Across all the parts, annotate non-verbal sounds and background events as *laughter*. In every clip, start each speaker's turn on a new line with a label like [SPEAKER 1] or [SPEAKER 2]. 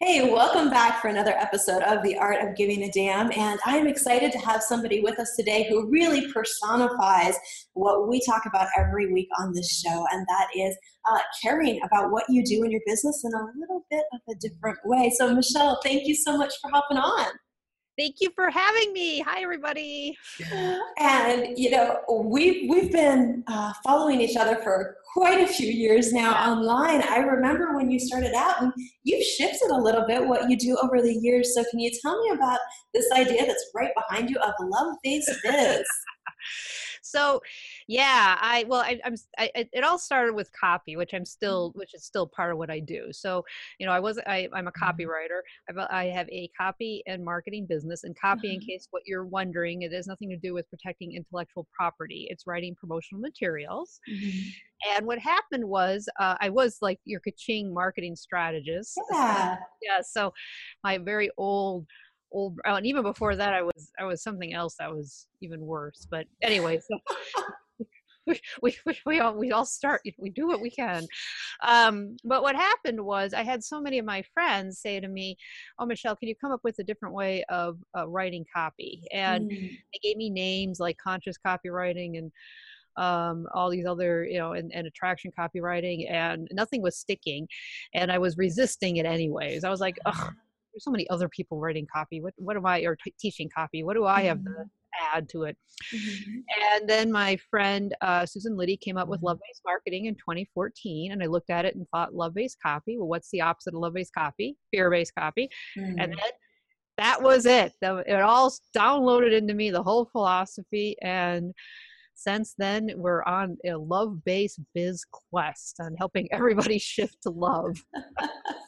[SPEAKER 1] Hey, welcome back for another episode of The Art of Giving a Damn. And I'm excited to have somebody with us today who really personifies what we talk about every week on this show, and that is uh, caring about what you do in your business in a little bit of a different way. So, Michele, thank you so much for hopping on.
[SPEAKER 2] Thank you for having me. Hi, everybody.
[SPEAKER 1] And you know, we've we've been uh, following each other for quite a few years now online. I remember when you started out, and you've shifted a little bit what you do over the years. So, can you tell me about this idea that's right behind you of Love Based *laughs* Biz?
[SPEAKER 2] so yeah i well I, am I, it all started with copy which i'm still mm-hmm. which is still part of what i do so you know i was I, i'm a mm-hmm. copywriter I've, i have a copy and marketing business and copy in mm-hmm. case what you're wondering it has nothing to do with protecting intellectual property it's writing promotional materials mm-hmm. and what happened was uh, i was like your kaching marketing strategist *laughs*
[SPEAKER 1] yeah.
[SPEAKER 2] yeah so my very old old and even before that i was i was something else that was even worse but anyway so *laughs* *laughs* *laughs* we, we, we, all we all start we do what we can *laughs* um, but what happened was i had so many of my friends say to me oh michele can you come up with a different way of uh, writing copy and mm. they gave me names like conscious copywriting and um, all these other, you know, and, and, attraction copywriting, and nothing was sticking. And I was resisting it anyways. I was like, oh, *sighs* there's so many other people writing copy. What what am I or t- teaching copy? What do I have mm-hmm. Add to it? Mm-hmm. And then my friend uh, Susan Liddy came up with mm-hmm. Love Based Marketing in 2014, and I looked at it and thought, Love Based Copy. Well, what's the opposite of Love Based Copy? Fear Based Copy. Mm-hmm. And then that was it. It all downloaded into me the whole philosophy and since then we're on a love based biz quest on helping *laughs* everybody shift to love *laughs*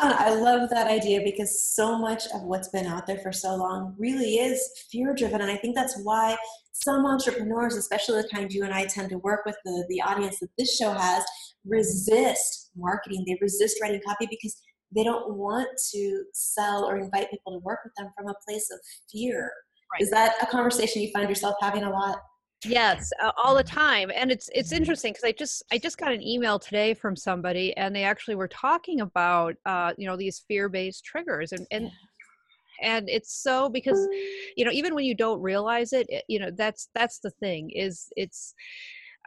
[SPEAKER 1] I love that idea because so much of what's been out there for so long really is fear driven. And I think that's why some entrepreneurs, especially the kind you and I tend to work with, the, the audience that this show has, resist marketing. They resist writing copy because they don't want to sell or invite people to work with them from a place of fear. Right. Is that a conversation you find yourself having a lot?
[SPEAKER 2] Yes uh, all the time and it's it's interesting because i just i just got an email today from somebody and they actually were talking about uh you know these fear-based triggers and and and it's so because you know even when you don't realize it, it you know that's that's the thing is it's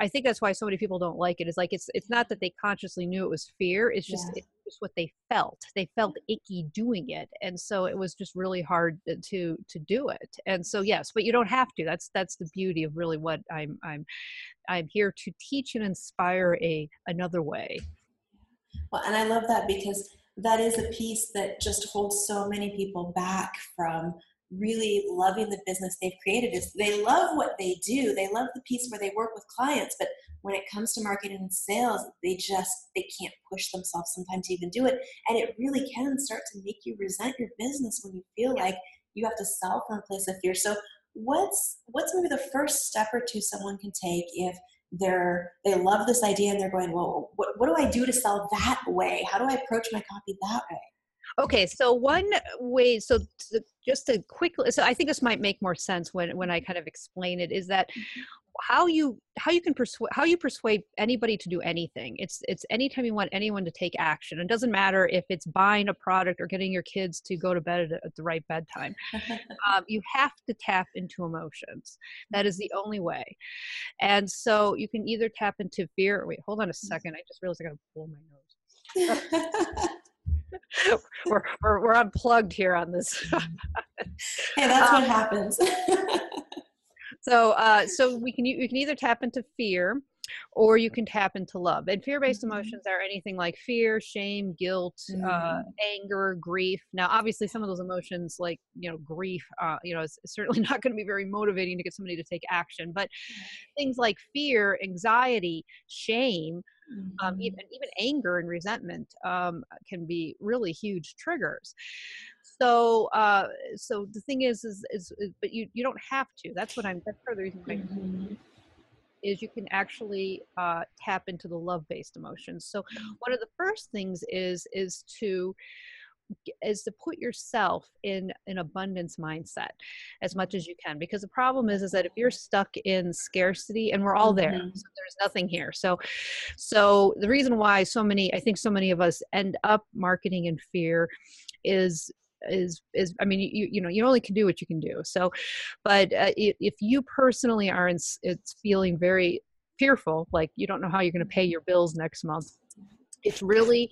[SPEAKER 2] I think that's why so many people don't like it. it. Is like it's it's not that they consciously knew it was fear. It's just yeah. it's just what they felt. They felt icky doing it, and so it was just really hard uh, to to do it. And so yes, but you don't have to. That's that's the beauty of really what I'm I'm I'm here to teach and inspire a another way.
[SPEAKER 1] Well, and I love that because that is a piece that just holds so many people back from really loving the business they've created is they love what they do. They love the piece where they work with clients but when it comes to marketing and sales they just they can't push themselves sometimes to even do it. And it really can start to make you resent your business when you feel like you have to sell from a place of fear so what's what's maybe the first step or two someone can take if they're they love this idea and they're going well what, what do i do to sell that way? How do i approach my copy that way
[SPEAKER 2] Okay, so one way, so to, just to quickly, so I think this might make more sense when when I kind of explain it. Is that mm-hmm. how you how you can persuade how you persuade anybody to do anything? It's it's anytime you want anyone to take action. It doesn't matter if it's buying a product or getting your kids to go to bed at, at the right bedtime. *laughs* um, you have to tap into emotions. That is the only way. And so you can either tap into fear. Wait, hold on a mm-hmm. second. I just realized I got to blow my nose. *laughs* *laughs* we're, we're, we're unplugged here on this. *laughs*
[SPEAKER 1] hey, that's um, what happens. *laughs*
[SPEAKER 2] so, uh, so we can you can either tap into fear, or you can tap into love. And fear-based mm-hmm. emotions are anything like fear, shame, guilt, uh, mm-hmm. uh, anger, grief. Now, obviously, some of those emotions, like you know, grief, uh, you know, is certainly not going to be very motivating to get somebody to take action. But things like fear, anxiety, shame mm-hmm. um, even even anger and resentment um, can be really huge triggers so uh, so the thing is, is, is is but you you don't have to that's what i'm that's part of the reason mm-hmm. is you can actually uh, tap into the love based emotions so mm-hmm. one of the first things is is to is to put yourself in an abundance mindset as much as you can because the problem is is that if you're stuck in scarcity and we're all there mm-hmm. so there's nothing here. So so the reason why so many i think so many of us end up marketing in fear is is is i mean you you know you only can do what you can do. So but uh, if you personally are in, it's feeling very fearful like you don't know how you're going to pay your bills next month it's really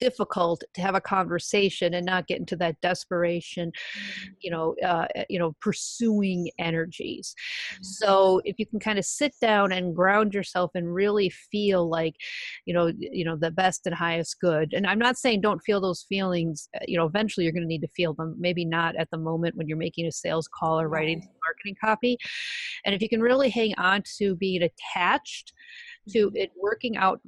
[SPEAKER 2] difficult to have a conversation and not get into that desperation mm-hmm. you know uh, eh, you know pursuing energies mm-hmm. so if you can kind of sit down and ground yourself and really feel like you know you know the best and highest good and i'm not saying don't feel those feelings eh, you know eventually you're going to need to feel them maybe not at the moment when you're making a sales call or writing marketing copy and if you can really hang on to being attached to mm-hmm. it working out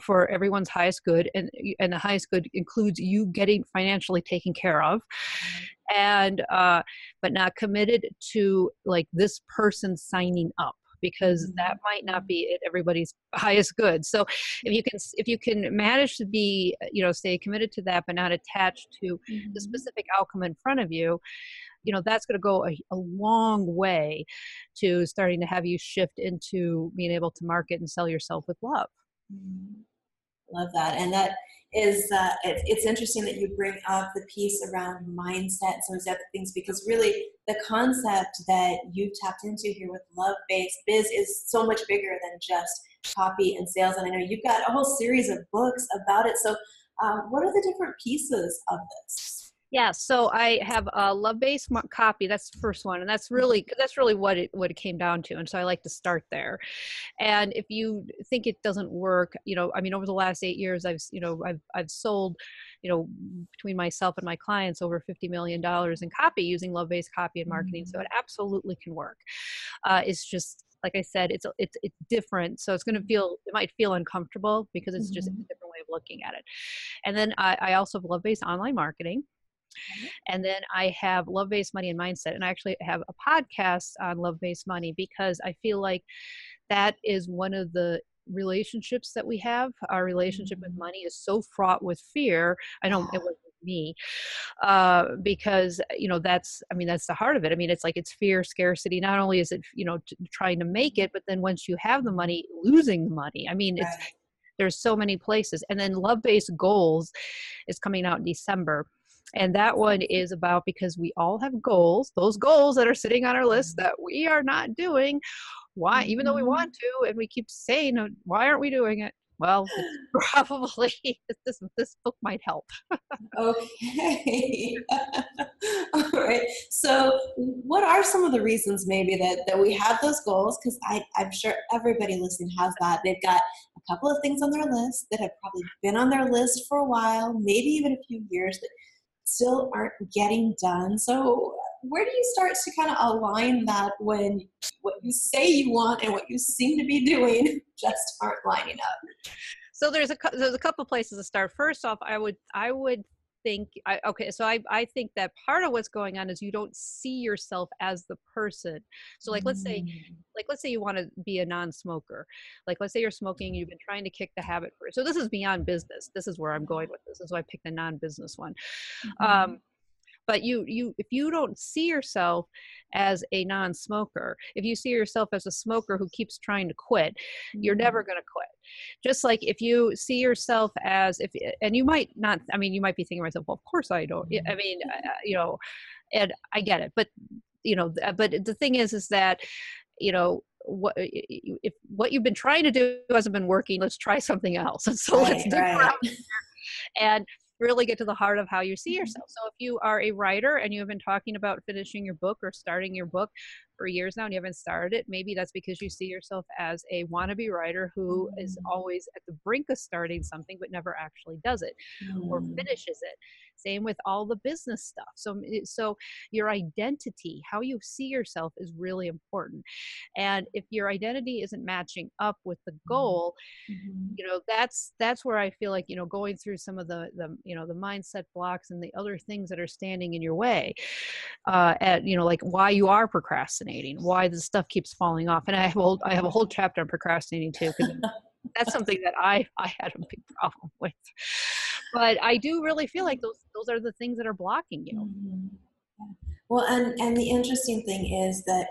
[SPEAKER 2] for everyone's highest good and and the highest good includes you getting financially taken care of and uh but not committed to like this person signing up because that mm-hmm. might not be everybody's highest good so if you can if you can manage to be you know stay committed to that but not attached to mm-hmm. the specific outcome in front of you you know that's going to go a, a, long way to starting to have you shift into being able to market and sell yourself with love
[SPEAKER 1] Mm-hmm. Love that. And that is, uh, it, it's interesting that you bring up the piece around mindset and some of the other things because really the concept that you've tapped into here with love based biz is so much bigger than just copy and sales. And I know you've got a whole series of books about it. So, um, what are the different pieces of this?
[SPEAKER 2] Yeah, so I have a love based copy. That's the first one, and that's really that's really what it what it came down to. And so I like to start there. And if you think it doesn't work, you know, I mean, over the last eight years, I've you know I've I've sold, you know, between myself and my clients over fifty million dollars in copy using love based copy and marketing. Mm-hmm. So it absolutely can work. Uh, it's just like I said, it's it's it's different. So it's going to feel it might feel uncomfortable because it's mm-hmm. just a mm-hmm. different way of looking at it. And then I, I also have love based online marketing. Mm-hmm. And then I have Love Based Money and Mindset. And I actually have a podcast on love based money because I feel like that is one of the relationships that we have. Our relationship with mm-hmm. money is so fraught with fear. I know it *sighs* was me uh, because you know that's i mean that's the heart of it i mean it's like it's fear scarcity not only is it you know t- trying to make it but then once you have the money losing the money i mean it's there's so many places and then love based goals is coming out in december and that one is about because we all have goals, those goals that are sitting on our list that we are not doing. Why, even though we mm-hmm. want to, and we keep saying, why aren't we doing it? Well, *laughs* probably *laughs* this this book might help.
[SPEAKER 1] okay. *laughs* All right. So, what are some of the reasons maybe that that we have those goals? Because I I'm sure everybody listening has that. They've got a couple of things on their list that have probably been on their list for a while, maybe even a few years that still aren't getting done. So, where do you start to kind of align that when what you say you want and what you seem to be doing *laughs* just aren't lining up?
[SPEAKER 2] So there's a there's a couple places to start. First off, I would I would think I, okay so I, I think that part of what's going on is you don't see yourself as the person so like let's say mm. like let's say you want to be a non-smoker like let's say you're smoking you've been trying to kick the habit for so this is beyond business this is where i'm going with this, is why i picked the non-business one mm-hmm. um, but you you if you don't see yourself as a non-smoker if you see yourself as a smoker who keeps trying to quit you're never mm-hmm. going to quit just like if you see yourself as if and you might not i mean you might be thinking to yourself well of course i don't i mm-hmm. mean uh, you know and i get it but you know but the thing is is that you know what if what you've been trying to do hasn't been working let's try something else *laughs* and so right, let's do right. and really get to the heart of how you see mm-hmm. yourself. So if you are a writer and you have been talking about finishing your book or starting your book for years now and you haven't started it, maybe that's because you see yourself as a wannabe writer who is mm. always at the brink of starting something but never actually does it mm. or finishes it. Same with all the business stuff. So, so your identity, how you see yourself, is really important. And if your identity isn't matching up with the mm-hmm. goal, mm-hmm. you know that's that's where I feel like you know going through some of the the you know the mindset blocks and the other things that are standing in your way, uh, at you know like why you are procrastinating, why the stuff keeps falling off. And I have a whole I have a whole chapter on procrastinating too because *laughs* that's something that I I had a big problem with. but I do really feel like those those are the things that are blocking you.
[SPEAKER 1] Mm-hmm. Well, and and the interesting thing is that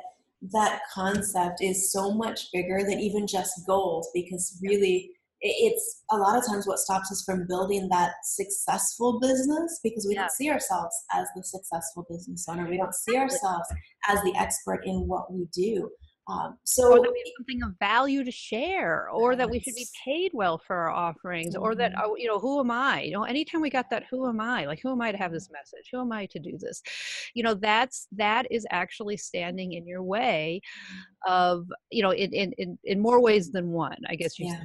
[SPEAKER 1] that concept is so much bigger than even just goals because really it's a lot of times what stops us from building that successful business because we yeah. don't see ourselves as the successful business owner. We don't see ourselves as the expert in what we do. Um, so
[SPEAKER 2] or that we have something of value to share, or yes. that we should be paid well for our offerings, mm-hmm. or that mm-hmm. uh, you know, who am I? You know, anytime we got that, who am I? Like, who am I to have this message? Who am I to do this? You know, that's that is actually standing in your way mm-hmm. of you know, in in in, more ways than one. I guess you. Yeah.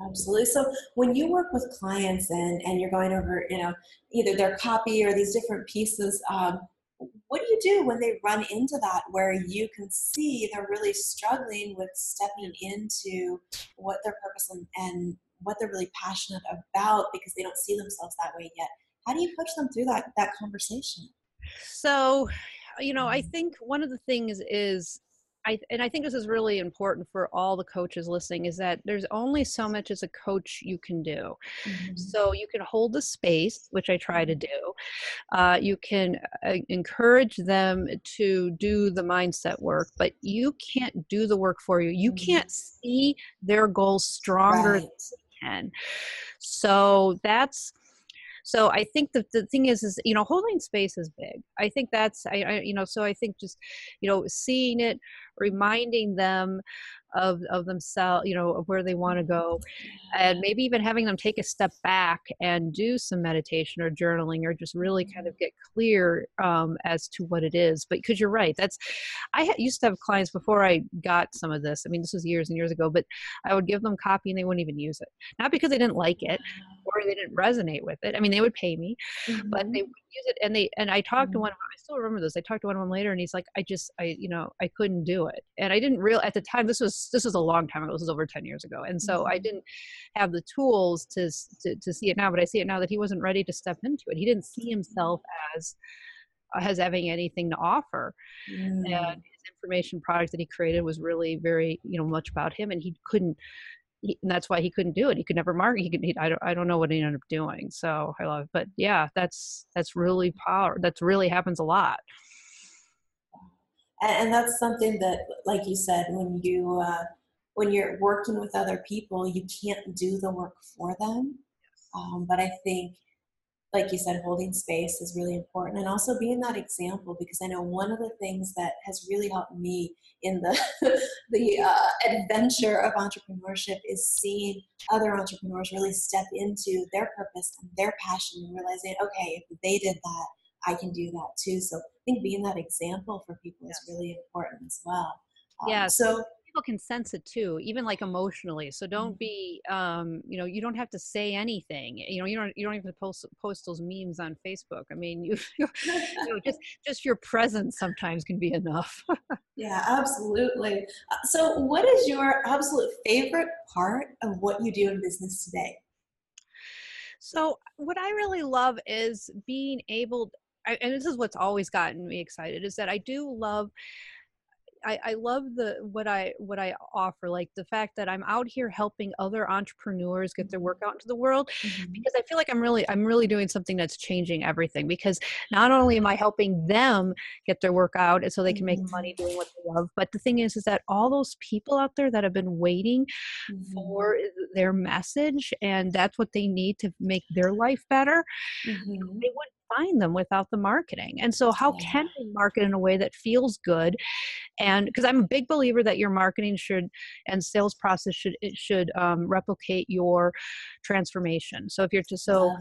[SPEAKER 1] Absolutely. So when you work with clients and and you're going over, you know, either their copy or these different pieces. Um, what do you do when they run into that where you can see they're really struggling with stepping into what their purpose and, and what they're really passionate about because they don't see themselves that way yet how do you push them through that that conversation
[SPEAKER 2] so you know i think one of the things is I, and I think this is really important for all the coaches listening is that there's only so much as a coach you can do. Mm-hmm. So you can hold the space, which I try to mm-hmm. do. Uh, you can uh, encourage them to do the mindset work, but you can't do the work for you. You mm-hmm. can't see their goals stronger right. than you can. So that's so i think that the thing is is you know holding space is big. I think that's I, I you know so i think just you know seeing it reminding them of of themselves you know of where they want to go and maybe even having them take a step back and do some meditation or journaling or just really kind of get clear um, as to what it is but because you're right that's i used to have clients before i got some of this i mean this was years and years ago but i would give them copy and they wouldn't even use it not because they didn't like it or they didn't resonate with it i mean they would pay me mm-hmm. but they would use it and they and i talked mm-hmm. to one of them i still remember this i talked to one of them later and he's like i just i you know i couldn't do it and i didn't real at the time this was this was a long time ago. This was over 10 years ago. And so I mm-hmm. didn't have the tools to, to, to see it now, but I see it now that he wasn't ready to step into it. He didn't see himself as, as having anything to offer. Mm. And his information product that he created was really very, you know, much about him and he couldn't, he, and that's why he couldn't do it. He could never market. He could. He, I don't. I don't know what he ended up doing. So I love. It. But yeah, that's that's really power. That's really happens a lot
[SPEAKER 1] and, that's something that like you said when you uh, when you're working with other people you can't do the work for them. Um, but i think like you said holding space is really important and also being that example because i know one of the things that has really helped me in the *laughs* the uh, adventure of entrepreneurship is seeing other entrepreneurs really step into their purpose and their passion and realizing okay if they did that I can do that too. So I think being that example for people yes. is really important as well.
[SPEAKER 2] Um, yeah. So people can sense it too, even like emotionally. So don't mm-hmm. be, um, you know, you don't have to say anything. You know, you don't you don't even post post those memes on Facebook. I mean, *laughs* you, you know, just *laughs* just your presence sometimes can be enough. *laughs*
[SPEAKER 1] yeah, absolutely. Uh, so, what is your absolute favorite part of what you do in business today?
[SPEAKER 2] So, what I really love is being able I, and this is what's always gotten me excited is that I do love I, I love the what I what I offer, like the fact that I'm out here helping other entrepreneurs get their work out into the world, mm-hmm. because I feel like I'm really I'm really doing something that's changing everything. Because not only am I helping them get their work out, and so they can make mm-hmm. money doing what they love, but the thing is, is that all those people out there that have been waiting mm-hmm. for their message, and that's what they need to make their life better, mm-hmm. they would find them without the marketing. And so, how yeah. can we market in a way that feels good? And because I'm a big believer that your marketing should and sales process should it should um, replicate your transformation. So if you're to so.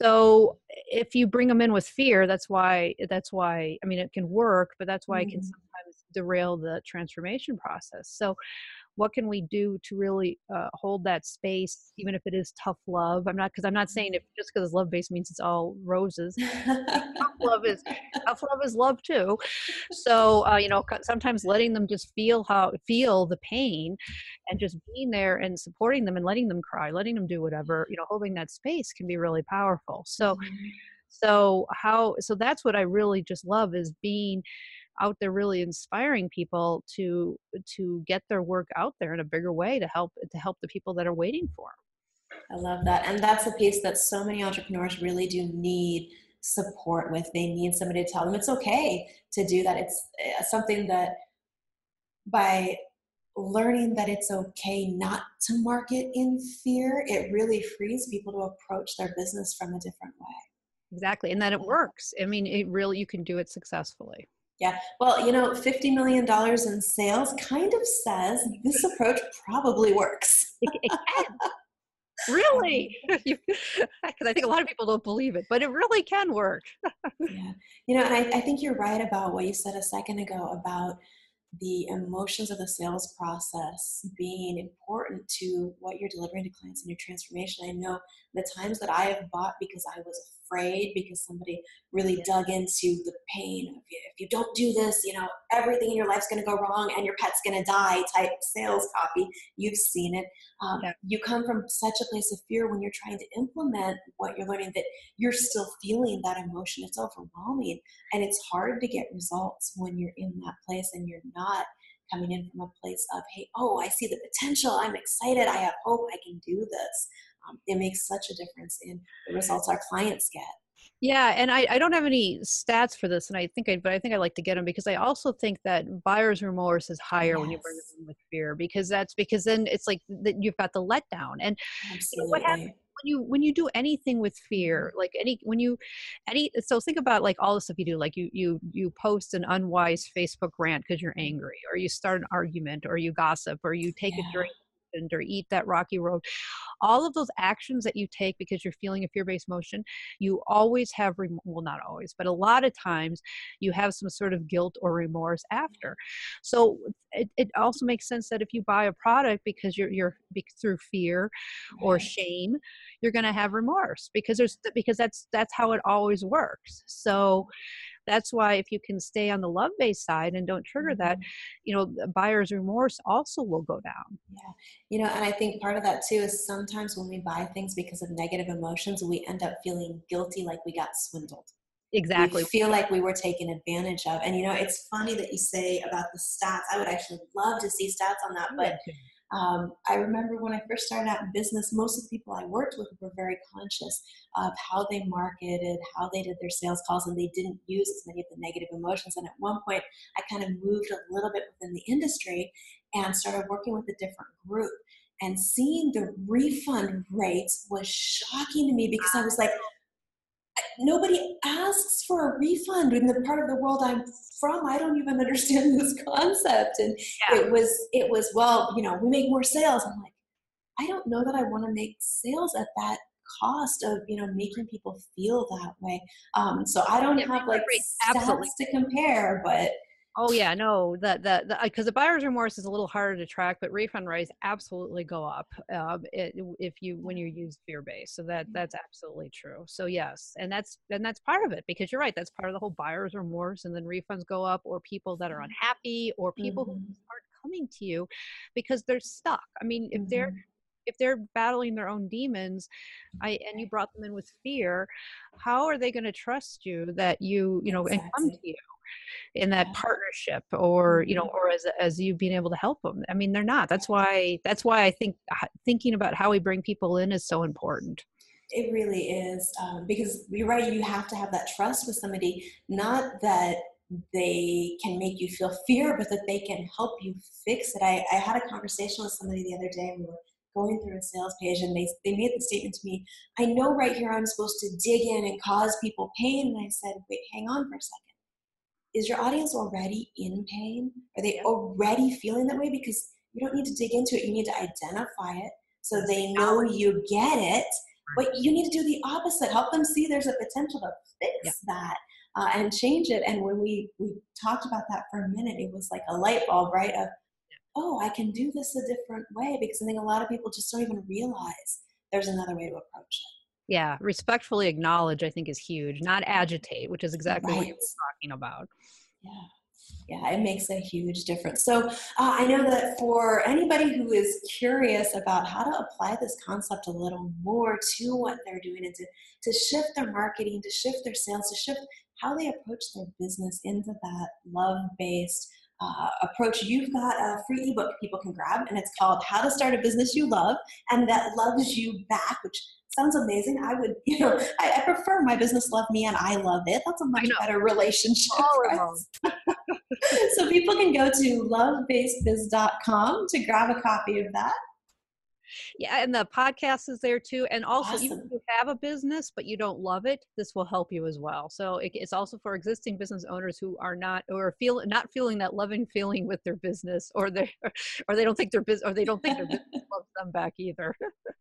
[SPEAKER 2] So if you bring them in with fear, that's why that's why I mean it can work, but that's why mm-hmm. it can mm-hmm. sometimes derail the transformation process. So what can we do to really uh, hold that space even if it is tough love? I'm not because i'm not saying if just because it's love based means it's all roses. Tough *laughs* love is tough love is love too. So uh, you know sometimes letting them just feel how feel the pain and just being there and supporting them and letting them cry letting them do whatever you know holding that space can be really powerful. So mm-hmm. so how so that's what i really just love is being out there really inspiring people to to get their work out there in a bigger way to help to help the people that are waiting for them.
[SPEAKER 1] I love that. And that's a piece that so many entrepreneurs really do need support with. They need somebody to tell them it's okay to do that. It's uh, something that by learning that it's okay not to market in fear, it really frees people to approach their business from a different way.
[SPEAKER 2] Exactly. And that it works. I mean, it really, you can do it successfully.
[SPEAKER 1] Yeah. Well, you know, $50 million in sales kind of says this approach probably works. *laughs*
[SPEAKER 2] it, can. really? Um, *laughs* because *laughs* I think a lot of people don't believe it, but it really can work.
[SPEAKER 1] yeah. You know, and I, I think you're right about what you said a second ago about the emotions of the sales process being important to what you're delivering to clients in your transformation. I know the times that I have bought because I was afraid because somebody really dug into the pain of if you don't do this, you know, everything in your life's going to go wrong and your pet's going to die type sales copy. You've seen it. Um, yeah. You come from such a place of fear when you're trying to implement what you're learning that you're still feeling that emotion. It's overwhelming and it's hard to get results when you're in that place and you're not coming in from a place of, hey, oh, I see the potential. I'm excited. I have hope. I can do this um, it makes such a difference in the results our clients get.
[SPEAKER 2] Yeah, and I, I don't have any stats for this, and I think I, but I think I like to get them because I also think that buyer's remorse is higher yes. when you bring it in with fear because that's because then it's like that you've got the letdown, and you know, what happens when you when you do anything with fear, like any when you any so think about like all the stuff you do, like you you you post an unwise Facebook rant because you're mm-hmm. angry, or you start an argument, or you gossip, or you take yeah. a drink or eat that rocky road. All of those actions that you take because you're feeling a fear-based motion you always have rem- well not always but a lot of times you have some sort of guilt or remorse after. So it, it also makes sense that if you buy a product because you're you're through fear or shame you're going to have remorse because there's because that's that's how it always works. So that's why if you can stay on the love based side and don't trigger mm-hmm. that you know buyer's remorse also will go down.
[SPEAKER 1] Yeah. You know and i think part of that too is sometimes when we buy things because of negative emotions we end up feeling guilty like we got swindled.
[SPEAKER 2] Exactly.
[SPEAKER 1] we feel like we were taken advantage of. And you know it's funny that you say about the stats. I would actually love to see stats on that but um, I remember when I first started out in business, most of the people I worked with were very conscious of how they marketed, how they did their sales calls, and they didn't use as many of the negative emotions. And at one point, I kind of moved a little bit within the industry and started working with a different group. And seeing the refund rates was shocking to me because I was like, nobody asks for a refund in the part of the world I'm from. I don't even understand *laughs* this concept. And yeah. it was, it was, well, you know, we make more sales. I'm like, I don't know that I want to make sales at that cost of you know making people feel that way um so i don't yeah, have like stats to compare but
[SPEAKER 2] Oh yeah, no, that that because the, the, buyer's remorse is a little harder to track, but refund rates absolutely go up um, it, if you when you use fear based. So that that's absolutely true. So yes, and that's and that's part of it because you're right. That's part of the whole buyer's remorse, and then refunds go up, or people that are mm-hmm. unhappy, or people mm-hmm. who aren't coming to you because they're stuck. I mean, if they're mm-hmm. if they're battling their own demons I, and you brought them in with fear how are they going to trust you that you you know exactly. and come to you in that partnership or you know mm-hmm. or as as you being able to help them i mean they're not. That's why that's why i think thinking about how we bring people in is so important.
[SPEAKER 1] It really is um, because you're right you have to have that trust with somebody not that they can make you feel fear but that they can help you fix it. I, I had a conversation with somebody the other day and we were going through a sales page and they, they made the statement to me i know right here i'm supposed to dig in and cause people pain and i said wait hang on for a second is your audience already in pain? Are they already feeling that way? Because you don't need to dig into it. You need to identify it so they know you get it. But you need to do the opposite. Help them see there's a potential to fix yeah. that uh, and change it. And when we we talked about that for a minute, it was like a light bulb, right? Of oh, I can do this a different way because I think a lot of people just don't even realize there's another way to approach it
[SPEAKER 2] yeah respectfully acknowledge i think is huge not agitate which is exactly right. what you're talking about.
[SPEAKER 1] Yeah. Yeah it makes a huge difference. So uh, i know that for anybody who is curious about how to apply this concept a little more to what they're doing and to, to shift their marketing to shift their sales to shift how they approach their business into that love based uh, approach, you've got a free ebook people can grab, and it's called How to Start a Business You Love and That Loves You Back, which sounds amazing. I would, *laughs* you know, I, I, prefer my business love me and I love it. That's a much better relationship. *laughs* so people can go to lovebasedbiz.com to grab a copy of that
[SPEAKER 2] yeah and the podcast is there too and also awesome. even if you have a business but you don't love it this will help you as well so it, it's also for existing business owners who are not or feel not feeling that loving feeling with their business or they *laughs* or they don't think their business or they don't think their business loves them back either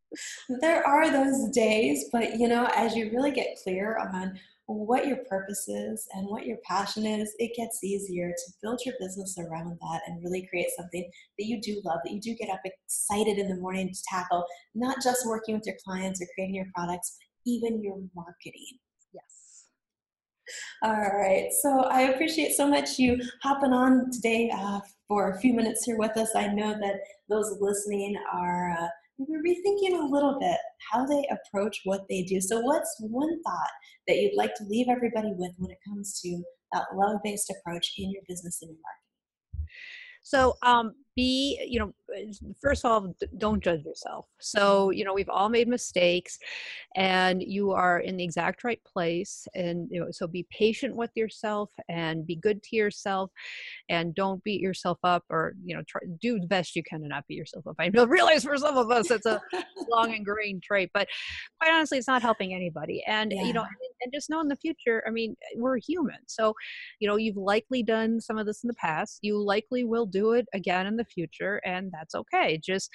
[SPEAKER 2] *laughs*
[SPEAKER 1] there are those days but you know as you really get clear on what your purpose is and what your passion is, it gets easier to build your business around that and really create something that you do love, that you do get up excited in the morning to tackle, not just working with your clients or creating your products, but even your marketing.
[SPEAKER 2] Yes.
[SPEAKER 1] All right. So I appreciate so much you hopping on today uh, for a few minutes here with us. I know that those listening are. Uh, we're rethinking a little bit how they approach what they do. So, what's one thought that you'd like to leave everybody with when it comes to that love based approach in your business and your marketing?
[SPEAKER 2] So, um, be eh, you know first of all don't judge yourself. So you know we've all made mistakes and you are in the exact right place and you know so be patient with yourself and be good to yourself and don't beat yourself up or you know try do the best you can to not beat yourself up. I *laughs* realize for some of us it's a long and ingrained trait but quite honestly it's not helping anybody. And yeah. you know and just know in the future i mean eh, we're human. So you know you've likely done some of this in the past. You likely will do it again in the future and that's okay. Just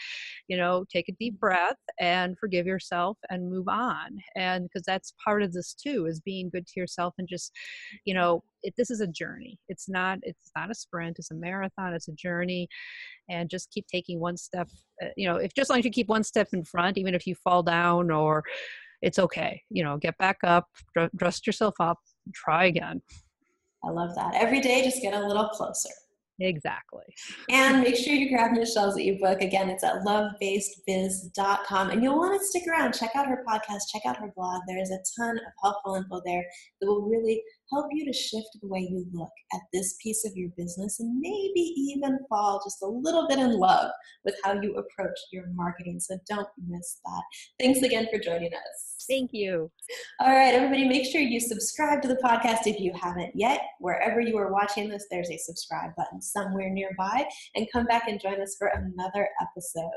[SPEAKER 2] you know take a deep breath and forgive yourself and move on and because that's part of this too is being good to yourself and just you know it, this is a journey. It's not it's not a sprint it's a marathon it's a journey and just keep taking one step uh, you know if just like you keep one step in front even if you fall down or it's okay you know get back up dust yourself up try again.
[SPEAKER 1] I love that. Every day just get a little closer
[SPEAKER 2] Exactly.
[SPEAKER 1] And *laughs* make sure you grab Michele's ebook. Again, it's at lovebasedbiz.com. And you'll want to stick around, check out her podcast, check out her blog. There's a ton of helpful info there that will really help you to shift the way you look at this piece of your business and maybe even fall just a little bit in love with how you approach your marketing. So don't miss that. Thanks again for joining us.
[SPEAKER 2] Thank you.
[SPEAKER 1] All right, everybody, make sure you subscribe to the podcast if you haven't yet. Wherever you are watching this, there's a subscribe button somewhere nearby, and come back and join us for another episode.